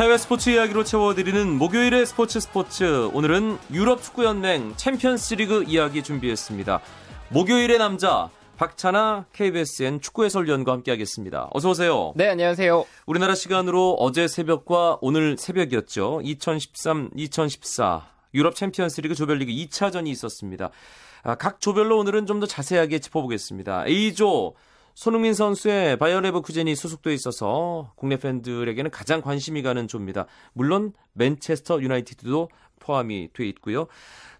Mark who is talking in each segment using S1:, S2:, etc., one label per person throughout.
S1: 해외 스포츠 이야기로 채워드리는 목요일의 스포츠 스포츠. 오늘은 유럽 축구연맹 챔피언스리그 이야기 준비했습니다. 목요일의 남자 박찬하 KBSN 축구 해설위원과 함께하겠습니다. 어서 오세요.
S2: 네, 안녕하세요.
S1: 우리나라 시간으로 어제 새벽과 오늘 새벽이었죠. 2013-2014 유럽 챔피언스리그 조별리그 2차전이 있었습니다. 아, 각 조별로 오늘은 좀 더 자세하게 짚어보겠습니다. A조 손흥민 선수의 바이어 레버쿠젠이 소속돼 있어서 국내 팬들에게는 가장 관심이 가는 조입니다. 물론 맨체스터 유나이티드도 포함이 돼 있고요.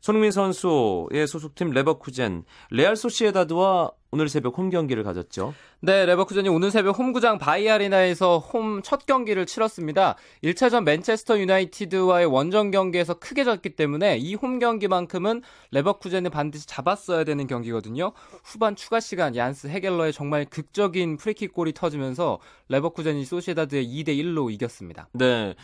S1: 손흥민 선수의 소속팀 레버쿠젠, 레알 소시에다드와 오늘 새벽 홈 경기를 가졌죠.
S2: 네, 레버쿠젠이 오늘 새벽 홈구장 바이아리나에서 홈 첫 경기를 치렀습니다. 1차전 맨체스터 유나이티드와의 원정 경기에서 크게 졌기 때문에 이 홈 경기만큼은 레버쿠젠이 반드시 잡았어야 되는 경기거든요. 후반 추가 시간 옌스 헤겔러의 정말 극적인 프리킥 골이 터지면서 레버쿠젠이 소시에다드에 2대 1로 이겼습니다.
S1: 네.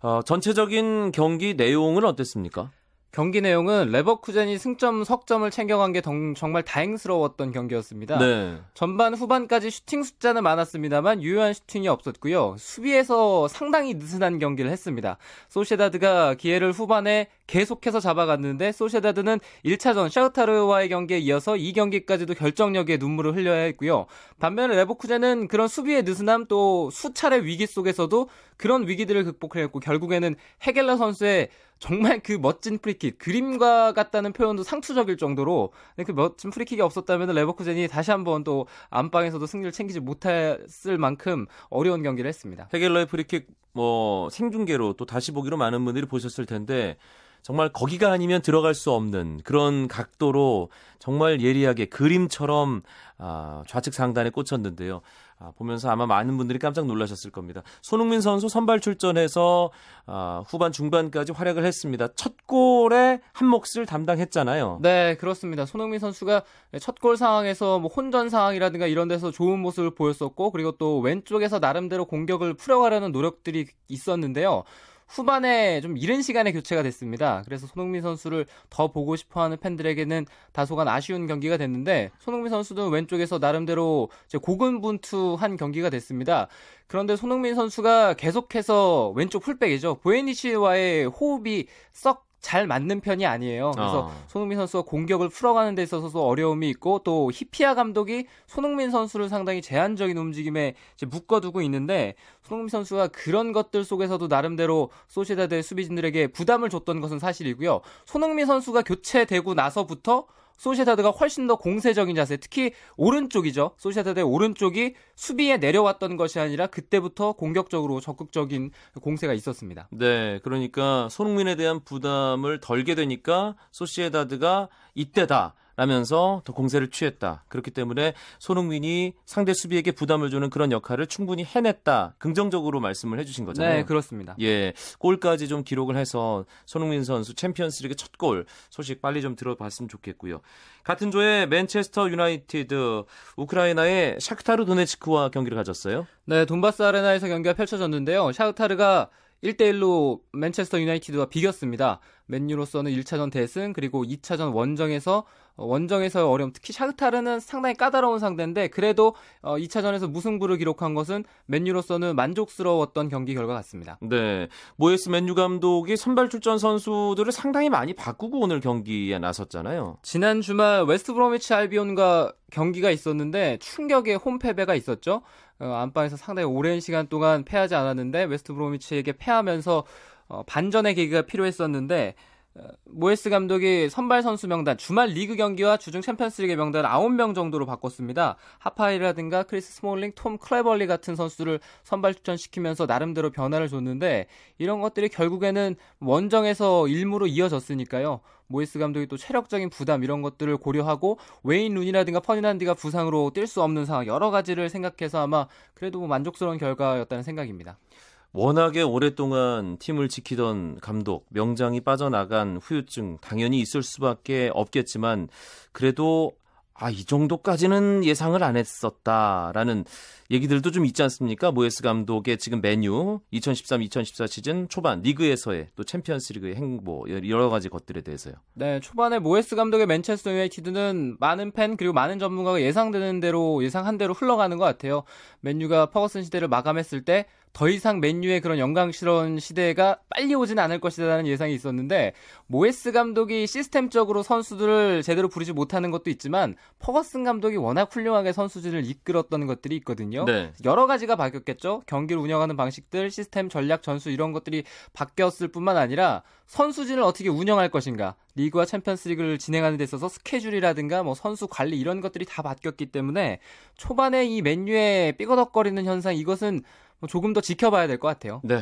S1: 어, 전체적인 경기 내용은 어땠습니까?
S2: 경기 내용은 레버쿠젠이 승점 석점을 챙겨간 게 정말 다행스러웠던 경기였습니다. 네. 전반 후반까지 슈팅 숫자는 많았습니다만 유효한 슈팅이 없었고요. 수비에서 상당히 느슨한 경기를 했습니다. 소시다드가 기회를 후반에 계속해서 잡아갔는데 소시다드는 1차전 샤흐타르와의 경기에 이어서 이 경기까지도 결정력에 눈물을 흘려야 했고요. 반면에 레버쿠젠은 그런 수비의 느슨함 또 수차례 위기 속에서도 그런 위기들을 극복해냈고 결국에는 헤겔러 선수의 정말 그 멋진 프리킥 그림과 같다는 표현도 상투적일 정도로 그 멋진 프리킥이 없었다면 레버쿠젠이 다시 한번 또 안방에서도 승리를 챙기지 못했을 만큼 어려운 경기를 했습니다.
S1: 헤겔러의 프리킥 뭐 생중계로 또 다시 보기로 많은 분들이 보셨을 텐데 정말 거기가 아니면 들어갈 수 없는 그런 각도로 정말 예리하게 그림처럼 아, 좌측 상단에 꽂혔는데요. 아, 보면서 아마 많은 분들이 깜짝 놀라셨을 겁니다. 손흥민 선수 선발 출전해서 아, 후반 중반까지 활약을 했습니다. 첫 골에 한 몫을 담당했잖아요.
S2: 네, 그렇습니다. 손흥민 선수가 첫 골 상황에서 뭐 혼전 상황이라든가 이런 데서 좋은 모습을 보였었고 그리고 또 왼쪽에서 나름대로 공격을 풀어가려는 노력들이 있었는데요. 후반에 좀 이른 시간에 교체가 됐습니다. 그래서 손흥민 선수를 더 보고 싶어하는 팬들에게는 다소간 아쉬운 경기가 됐는데 손흥민 선수도 왼쪽에서 나름대로 고군분투한 경기가 됐습니다. 그런데 손흥민 선수가 계속해서 왼쪽 풀백이죠. 보에니치와의 호흡이 썩 잘 맞는 편이 아니에요. 그래서 어. 손흥민 선수가 공격을 풀어가는 데 있어서도 어려움이 있고 또 히피아 감독이 손흥민 선수를 상당히 제한적인 움직임에 묶어두고 있는데 손흥민 선수가 그런 것들 속에서도 나름대로 소시다드의 수비진들에게 부담을 줬던 것은 사실이고요. 손흥민 선수가 교체되고 나서부터 소시에다드가 훨씬 더 공세적인 자세, 특히 오른쪽이죠. 소시에다드의 오른쪽이 수비에 내려왔던 것이 아니라 그때부터 공격적으로 적극적인 공세가 있었습니다.
S1: 네, 그러니까 손흥민에 대한 부담을 덜게 되니까 소시에다드가 이때다. 라면서 더 공세를 취했다. 그렇기 때문에 손흥민이 상대 수비에게 부담을 주는 그런 역할을 충분히 해냈다. 긍정적으로 말씀을 해주신 거잖아요.
S2: 네, 그렇습니다.
S1: 예, 골까지 좀 기록을 해서 손흥민 선수 챔피언스리그 첫 골 소식 빨리 좀 들어봤으면 좋겠고요. 같은 조에 맨체스터 유나이티드 우크라이나의 샤크타르 도네츠크와 경기를 가졌어요.
S2: 네, 돈바스 아레나에서 경기가 펼쳐졌는데요. 샤크타르가 1대1로 맨체스터 유나이티드와 비겼습니다. 맨유로서는 1차전 대승 그리고 2차전 원정에서 어, 원정에서의 어려움 특히 샤흐타르는 상당히 까다로운 상대인데 그래도 2차전에서 어, 무승부를 기록한 것은 맨유로서는 만족스러웠던 경기 결과 같습니다.
S1: 네. 모에스 맨유 감독이 선발 출전 선수들을 상당히 많이 바꾸고 오늘 경기에 나섰잖아요.
S2: 지난 주말 웨스트 브로미치 알비온과 경기가 있었는데 충격의 홈패배가 있었죠. 어, 안방에서 상당히 오랜 시간 동안 패하지 않았는데 웨스트 브로미치에게 패하면서 어, 반전의 계기가 필요했었는데 어, 모에스 감독이 선발 선수 명단 주말 리그 경기와 주중 챔피언스리그 명단 9명 정도로 바꿨습니다. 하파엘이라든가 크리스 스몰링, 톰 클레벌리 같은 선수를 선발 출전시키면서 나름대로 변화를 줬는데 이런 것들이 결국에는 원정에서 일무로 이어졌으니까요. 모이스 감독이 또 체력적인 부담 이런 것들을 고려하고 웨인 룬이라든가 퍼니난디가 부상으로 뛸 수 없는 상황 여러 가지를 생각해서 아마 그래도 뭐 만족스러운 결과였다는 생각입니다.
S1: 워낙에 오랫동안 팀을 지키던 감독, 명장이 빠져나간 후유증 당연히 있을 수밖에 없겠지만 그래도 아, 이 정도까지는 예상을 안 했었다라는 얘기들도 좀 있지 않습니까? 모에스 감독의 지금 맨유 2013-2014 시즌 초반 리그에서의 또 챔피언스 리그의 행보 여러 가지 것들에 대해서요.
S2: 네, 초반에 모에스 감독의 맨체스터 유나이티드는 많은 팬 그리고 많은 전문가가 예상되는 대로 예상한 대로 흘러가는 것 같아요. 맨유가 퍼거슨 시대를 마감했을 때 더 이상 맨유의 그런 영광스러운 시대가 빨리 오지는 않을 것이라는 예상이 있었는데 모에스 감독이 시스템적으로 선수들을 제대로 부리지 못하는 것도 있지만 퍼거슨 감독이 워낙 훌륭하게 선수들을 이끌었던 것들이 있거든요. 네. 여러 가지가 바뀌었겠죠. 경기를 운영하는 방식들, 시스템, 전략, 전술 이런 것들이 바뀌었을 뿐만 아니라 선수진을 어떻게 운영할 것인가, 리그와 챔피언스리그를 진행하는 데 있어서 스케줄이라든가 뭐 선수 관리 이런 것들이 다 바뀌었기 때문에 초반에 이 맨유의 삐거덕거리는 현상 이것은 뭐 조금 더 지켜봐야 될 것 같아요.
S1: 네.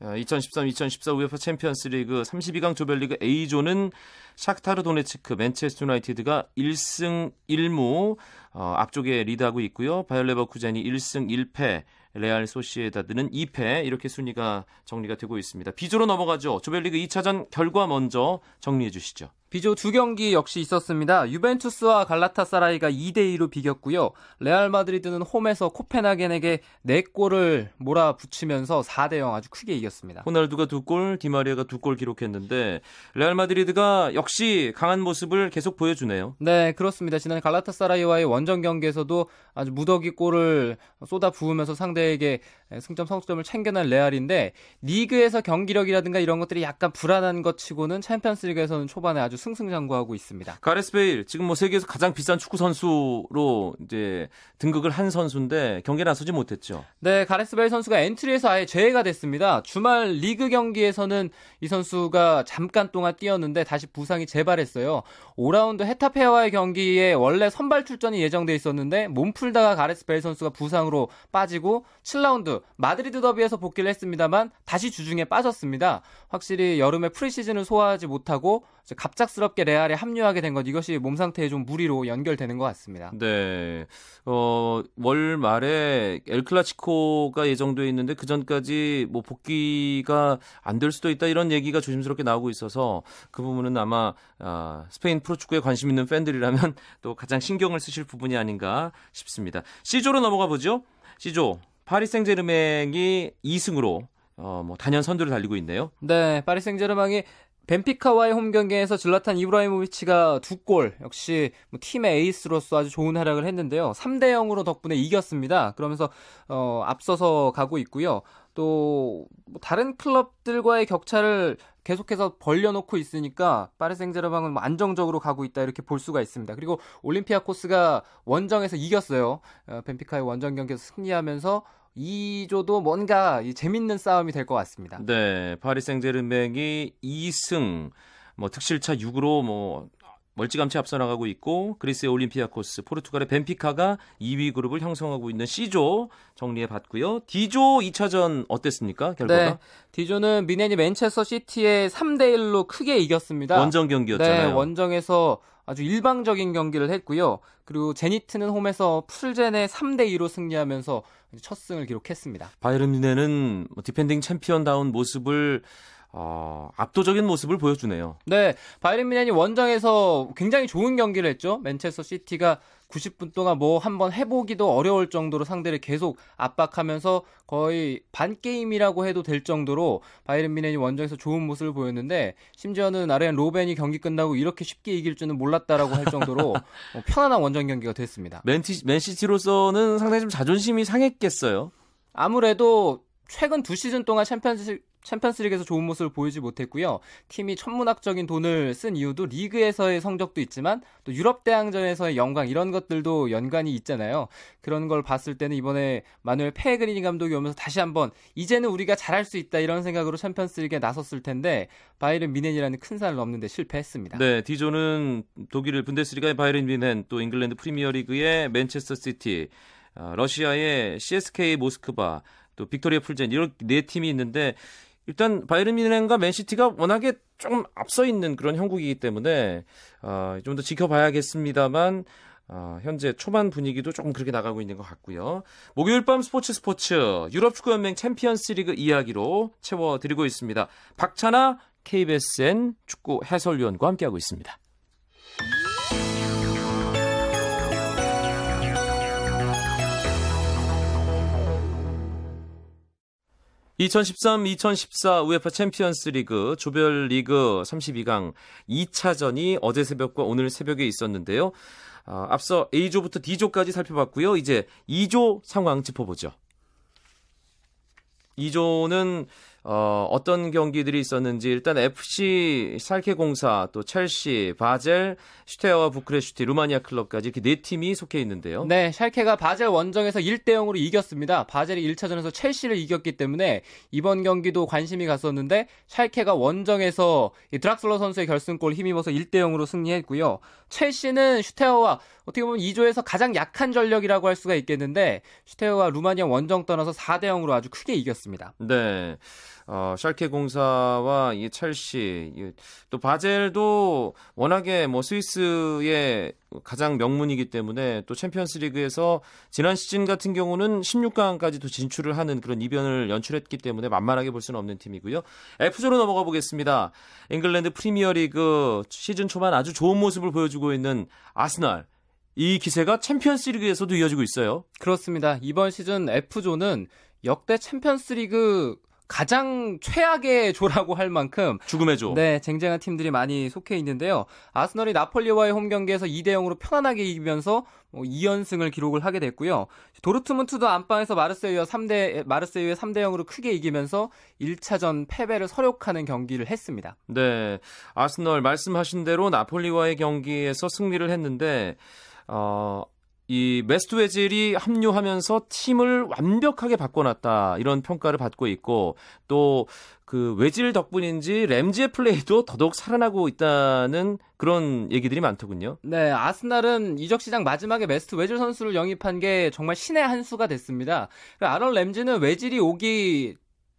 S1: 2013-2014 UEFA 챔피언스리그 32강 조별리그 A조는 샤크타르 도네츠크, 맨체스터 유나이티드가 1승 1무 어, 앞쪽에 리드하고 있고요. 바이어 레버쿠젠이 1승 1패, 레알 소시에다드는 2패 이렇게 순위가 정리가 되고 있습니다. B조로 넘어가죠. 조별리그 2차전 결과 먼저 정리해 주시죠.
S2: B조 두 경기 역시 있었습니다. 유벤투스와 갈라타사라이가 2대 2로 비겼고요. 레알 마드리드는 홈에서 코펜하겐에게 4골을 몰아붙이면서 4대 0 아주 크게 이겼습니다.
S1: 호날두가 두 골, 디마리아가 두골 기록했는데 레알 마드리드가 역시 강한 모습을 계속 보여주네요.
S2: 네, 그렇습니다. 지난 갈라타사라이와의 원정 경기에서도 아주 무더기 골을 쏟아 부으면서 상대에게 승점 석점을 챙겨낸 레알인데 리그에서 경기력이라든가 이런 것들이 약간 불안한 것 치고는 챔피언스리그에서는 초반에 아주 승승장구하고 있습니다.
S1: 가레스 베일 지금 뭐 세계에서 가장 비싼 축구 선수로 이제 등극을 한 선수인데 경기에 나서지 못했죠.
S2: 네, 가레스 베일 선수가 엔트리에서 아예 제외가 됐습니다. 주말 리그 경기에서는 이 선수가 잠깐 동안 뛰었는데 다시 부상이 재발했어요. 5라운드 헤타페와의 경기에 원래 선발 출전이 예정돼 있었는데 몸 풀다가 가레스 베일 선수가 부상으로 빠지고 7라운드 마드리드 더비에서 복귀를 했습니다만 다시 주중에 빠졌습니다. 확실히 여름에 프리시즌을 소화하지 못하고 갑작스럽게 레알에 합류하게 된 것 이것이 몸 상태에 좀 무리로 연결되는 것 같습니다.
S1: 네. 어, 월 말에 엘 클라시코가 예정돼 있는데 그 전까지 뭐 복귀가 안 될 수도 있다 이런 얘기가 조심스럽게 나오고 있어서 그 부분은 아마 아, 스페인 프로축구에 관심 있는 팬들이라면 또 가장 신경을 쓰실 부분이 아닌가 싶습니다. C조로 넘어가 보죠. C조 파리 생제르맹이 2승으로 어, 뭐 단연 선두를 달리고 있네요.
S2: 네, 파리 생제르맹이 벤피카와의 홈 경기에서 즐라탄 이브라히모비치가 두 골, 역시 뭐 팀의 에이스로서 아주 좋은 활약을 했는데요. 3대 0으로 덕분에 이겼습니다. 그러면서 어, 앞서서 가고 있고요. 또 뭐 다른 클럽들과의 격차를 계속해서 벌려놓고 있으니까 파리 생제르맹은 뭐 안정적으로 가고 있다 이렇게 볼 수가 있습니다. 그리고 올림피아 코스가 원정에서 이겼어요. 어, 벤피카의 원정 경기에서 승리하면서 2조도 뭔가 재밌는 싸움이 될 것 같습니다.
S1: 네, 파리 생제르맹이 2승, 뭐 특실차 6으로 뭐 멀찌감치 앞서 나가고 있고 그리스의 올림피아코스, 포르투갈의 벤피카가 2위 그룹을 형성하고 있는 C조 정리해 봤고요. D조 2차전 어땠습니까? 결과가? 네.
S2: D조는 뮌헨이 맨체스터 시티에 3대 1로 크게 이겼습니다.
S1: 원정 경기였잖아요.
S2: 네, 원정에서 아주 일방적인 경기를 했고요. 그리고 제니트는 홈에서 플젠에 3대 2로 승리하면서 첫 승을 기록했습니다.
S1: 바이에른 뮌헨은 뭐 디펜딩 챔피언다운 모습을 어, 압도적인 모습을 보여주네요.
S2: 네, 바이에른 뮌헨이 원정에서 굉장히 좋은 경기를 했죠. 맨체스터 시티가 90분 동안 뭐 한번 해보기도 어려울 정도로 상대를 계속 압박하면서 거의 반 게임이라고 해도 될 정도로 바이에른 뮌헨이 원정에서 좋은 모습을 보였는데 심지어는 아르옌 로벤이 경기 끝나고 이렇게 쉽게 이길 줄은 몰랐다라고 할 정도로 어, 편안한 원정 경기가 됐습니다.
S1: 맨티, 맨시티로서는 상당히 좀 자존심이 상했겠어요.
S2: 아무래도 최근 두 시즌 동안 챔피언스 챔피언스리그에서 좋은 모습을 보이지 못했고요. 팀이 천문학적인 돈을 쓴 이유도 리그에서의 성적도 있지만 또 유럽 대항전에서의 영광 이런 것들도 연관이 있잖아요. 그런 걸 봤을 때는 이번에 마누엘 페그리니 감독이 오면서 다시 한번 이제는 우리가 잘할 수 있다 이런 생각으로 챔피언스리그에 나섰을 텐데 바이에른 뮌헨이라는 큰 산을 넘는데 실패했습니다.
S1: 네, D조는 독일 분데스리가의 바이에른 뮌헨 또 잉글랜드 프리미어리그의 맨체스터 시티 어, 러시아의 CSKA 모스크바 또 빅토리아 플젠 이런 네 팀이 있는데 일단 바이에른 뮌헨과 맨시티가 워낙에 좀 앞서 있는 그런 형국이기 때문에 어, 좀 더 지켜봐야겠습니다만 어, 현재 초반 분위기도 조금 그렇게 나가고 있는 것 같고요. 목요일 밤 스포츠 스포츠 유럽 축구연맹 챔피언스리그 이야기로 채워드리고 있습니다. 박찬하 KBSN 축구 해설위원과 함께하고 있습니다. 2013-2014 UEFA 챔피언스 리그 조별 리그 32강 2차전이 어제 새벽과 오늘 새벽에 있었는데요. 어, 앞서 A조부터 D조까지 살펴봤고요. 이제 2조 상황 짚어보죠. 2조는 어, 어떤 경기들이 있었는지 일단 FC 살케 공사, 또 첼시, 바젤, 슈테어와 부크레슈티, 루마니아 클럽까지 이렇게 네 팀이 속해 있는데요.
S2: 네, 샬케가 바젤 원정에서 1대 0으로 이겼습니다. 바젤이 1차전에서 첼시를 이겼기 때문에 이번 경기도 관심이 갔었는데 샬케가 원정에서 드락슬러 선수의 결승골 힘입어서 1대 0으로 승리했고요. 첼시는 슈테어와 어떻게 보면 2조에서 가장 약한 전력이라고 할 수가 있겠는데 슈테어와 루마니아 원정 떠나서 4대 0으로 아주 크게 이겼습니다.
S1: 네. 어, 샬케 공사와 이 첼시 또 바젤도 워낙에 뭐 스위스의 가장 명문이기 때문에 또 챔피언스리그에서 지난 시즌 같은 경우는 16강까지도 진출을 하는 그런 이변을 연출했기 때문에 만만하게 볼 수는 없는 팀이고요. F조로 넘어가 보겠습니다. 잉글랜드 프리미어리그 시즌 초반 아주 좋은 모습을 보여주고 있는 아스날 이 기세가 챔피언스리그에서도 이어지고 있어요.
S2: 그렇습니다. 이번 시즌 F조는 역대 챔피언스리그 가장 최악의 조라고 할 만큼
S1: 죽음의 조.
S2: 네, 쟁쟁한 팀들이 많이 속해 있는데요. 아스널이 나폴리와의 홈 경기에서 2대 0으로 편안하게 이기면서 뭐 2연승을 기록을 하게 됐고요. 도르트문트도 안방에서 마르세유와 3대 마르세유의 3대 0으로 크게 이기면서 1차전 패배를 설욕하는 경기를 했습니다.
S1: 네. 아스널 말씀하신 대로 나폴리와의 경기에서 승리를 했는데 어 이 메수트 외질이 합류하면서 팀을 완벽하게 바꿔놨다 이런 평가를 받고 있고 또 그 외질 덕분인지 램지의 플레이도 더더욱 살아나고 있다는 그런 얘기들이 많더군요.
S2: 네, 아스날은 이적 시장 마지막에 메수트 외질 선수를 영입한 게 정말 신의 한 수가 됐습니다. 아론 램지는 외질이 오기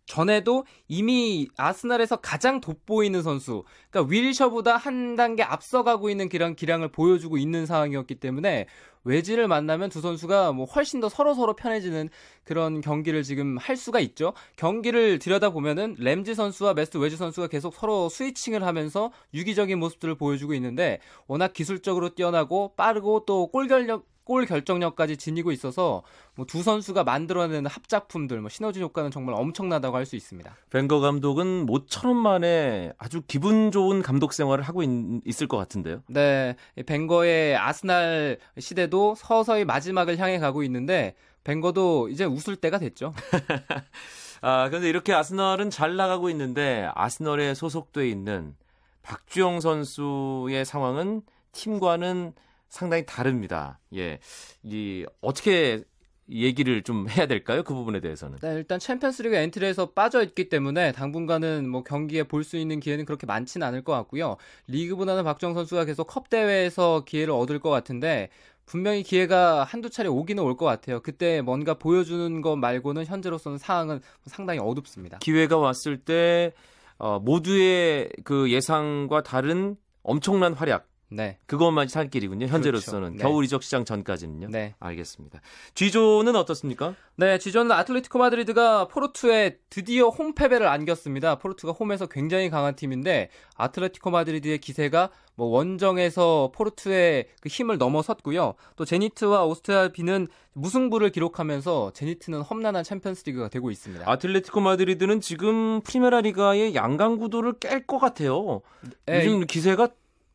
S2: 전에도 이미 아스날에서 가장 돋보이는 선수, 그러니까 윌셔보다 한 단계 앞서가고 있는 기량, 기량을 보여주고 있는 상황이었기 때문에 외질을 만나면 두 선수가 뭐 훨씬 더 서로 서로 편해지는 그런 경기를 지금 할 수가 있죠. 경기를 들여다 보면은 램지 선수와 메수트 외질 선수가 계속 서로 스위칭을 하면서 유기적인 모습들을 보여주고 있는데 워낙 기술적으로 뛰어나고 빠르고 또 골결력 골 결정력까지 지니고 있어서 뭐 두 선수가 만들어내는 합작품들, 뭐 시너지 효과는 정말 엄청나다고 할 수 있습니다.
S1: 벵거 감독은 모처럼 만에 아주 기분 좋은 감독 생활을 하고 있, 을것 같은데요.
S2: 네, 벵거의 아스날 시대도 서서히 마지막을 향해 가고 있는데 벵거도 이제 웃을 때가 됐죠.
S1: 아, 그런데 이렇게 아스널은 잘 나가고 있는데 아스널에 소속돼 있는 박주영 선수의 상황은 팀과는 상당히 다릅니다. 예. 이 어떻게 얘기를 좀 해야 될까요? 그 부분에 대해서는.
S2: 네, 일단 챔피언스리그 엔트리에서 빠져 있기 때문에 당분간은 뭐 경기에 볼 수 있는 기회는 그렇게 많지는 않을 것 같고요. 리그보다는 박정 선수가 계속 컵 대회에서 기회를 얻을 것 같은데 분명히 기회가 한두 차례 오기는 올 것 같아요. 그때 뭔가 보여주는 것 말고는 현재로서는 상황은 상당히 어둡습니다.
S1: 기회가 왔을 때 어, 모두의 그 예상과 다른 엄청난 활약 네. 그것만 살 길이군요. 현재로서는 그렇죠. 겨울 이적 시장 전까지는요. 네. 알겠습니다. G조는 어떻습니까?
S2: 네, G조는 아틀레티코 마드리드가 포르투에 드디어 홈 패배를 안겼습니다. 포르투가 홈에서 굉장히 강한 팀인데 아틀레티코 마드리드의 기세가 뭐 원정에서 포르투의 그 힘을 넘어섰고요. 또 제니트와 오스트리아 빈은 무승부를 기록하면서 제니트는 험난한 챔피언스리그가 되고 있습니다.
S1: 아틀레티코 마드리드는 지금 프리메라 리가의 양강 구도를 깰 것 같아요. 네, 요즘 기세가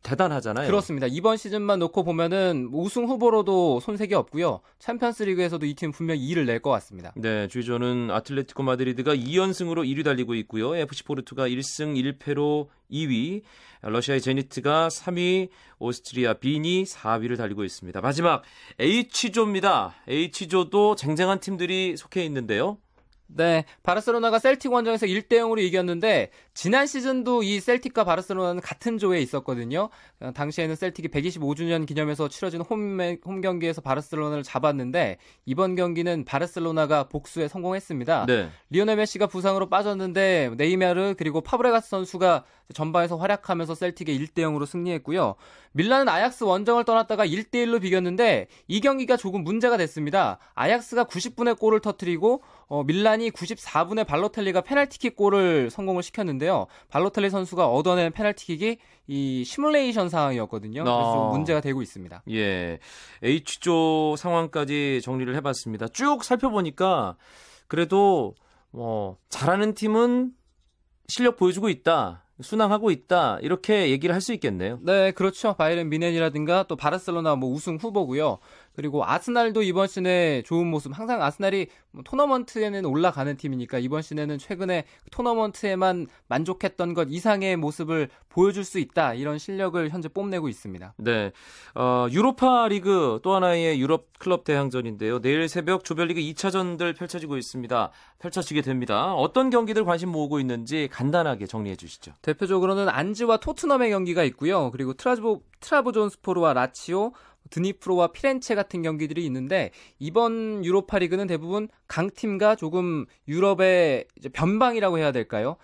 S1: 대단하잖아요.
S2: 그렇습니다. 이번 시즌만 놓고 보면은 우승 후보로도 손색이 없고요. 챔피언스리그에서도 이 팀 분명히 일을 낼 것 같습니다.
S1: 네, G조는 아틀레티코 마드리드가 2연승으로 1위 달리고 있고요. FC 포르투가 1승 1패로 2위, 러시아의 제니트가 3위, 오스트리아 빈이 4위를 달리고 있습니다. 마지막 H조입니다. H조도 쟁쟁한 팀들이 속해 있는데요.
S2: 네, 바르셀로나가 셀틱 원정에서 1대 0으로 이겼는데 지난 시즌도 이 셀틱과 바르셀로나는 같은 조에 있었거든요. 어, 당시에는 셀틱이 125주년 기념해서 치러진 홈, 홈 경기에서 바르셀로나를 잡았는데 이번 경기는 바르셀로나가 복수에 성공했습니다. 네. 리오넬 메시가 부상으로 빠졌는데 네이마르 그리고 파브레가스 선수가 전반에서 활약하면서 셀틱에 1대 0으로 승리했고요. 밀란은 아약스 원정을 떠났다가 1대 1로 비겼는데 이 경기가 조금 문제가 됐습니다. 아약스가 90분에 골을 터뜨리고 어, 밀란이 94분에 발로텔리가 페널티킥 골을 성공을 시켰는데 요. 발로텔리 선수가 얻어낸 페널티킥이 이 시뮬레이션 상황이었거든요. 그래서 아. 문제가 되고 있습니다.
S1: 예. H조 상황까지 정리를 해봤습니다. 쭉 살펴보니까 그래도 뭐 잘하는 팀은 실력 보여주고 있다. 순항하고 있다 이렇게 얘기를 할 수 있겠네요.
S2: 네, 그렇죠. 바이른 미넨이라든가 또 바르셀로나 뭐 우승 후보고요. 그리고 아스날도 이번 시즌에 좋은 모습. 항상 아스날이 뭐 토너먼트에는 올라가는 팀이니까 이번 시즌에는 최근에 토너먼트에만 만족했던 것 이상의 모습을 보여줄 수 있다. 이런 실력을 현재 뽐내고 있습니다.
S1: 네. 어, 유로파 리그 또 하나의 유럽 클럽 대항전인데요. 내일 새벽 조별리그 2차전들 펼쳐지고 있습니다. 펼쳐지게 됩니다. 어떤 경기들 관심 모으고 있는지 간단하게 정리해 주시죠.
S2: 대표적으로는 안지와 토트넘의 경기가 있고요. 그리고 트라브, 트라브존스포르와 라치오, 드니프로와 피렌체 같은 경기들이 있는데 이번 유로파 리그는 대부분 강팀과 조금 유럽의 변방이라고 해야 될까요?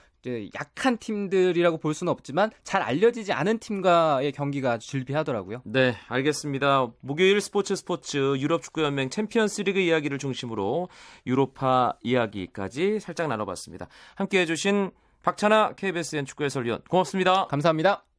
S2: 약한 팀들이라고 볼 수는 없지만 잘 알려지지 않은 팀과의 경기가 즐비하더라고요.
S1: 네, 알겠습니다. 목요일 스포츠 스포츠 유럽 축구 연맹 챔피언스 리그 이야기를 중심으로 유로파 이야기까지 살짝 나눠봤습니다. 함께 해 주신 박찬아 KBSN 축구 해설위원 고맙습니다.
S2: 감사합니다.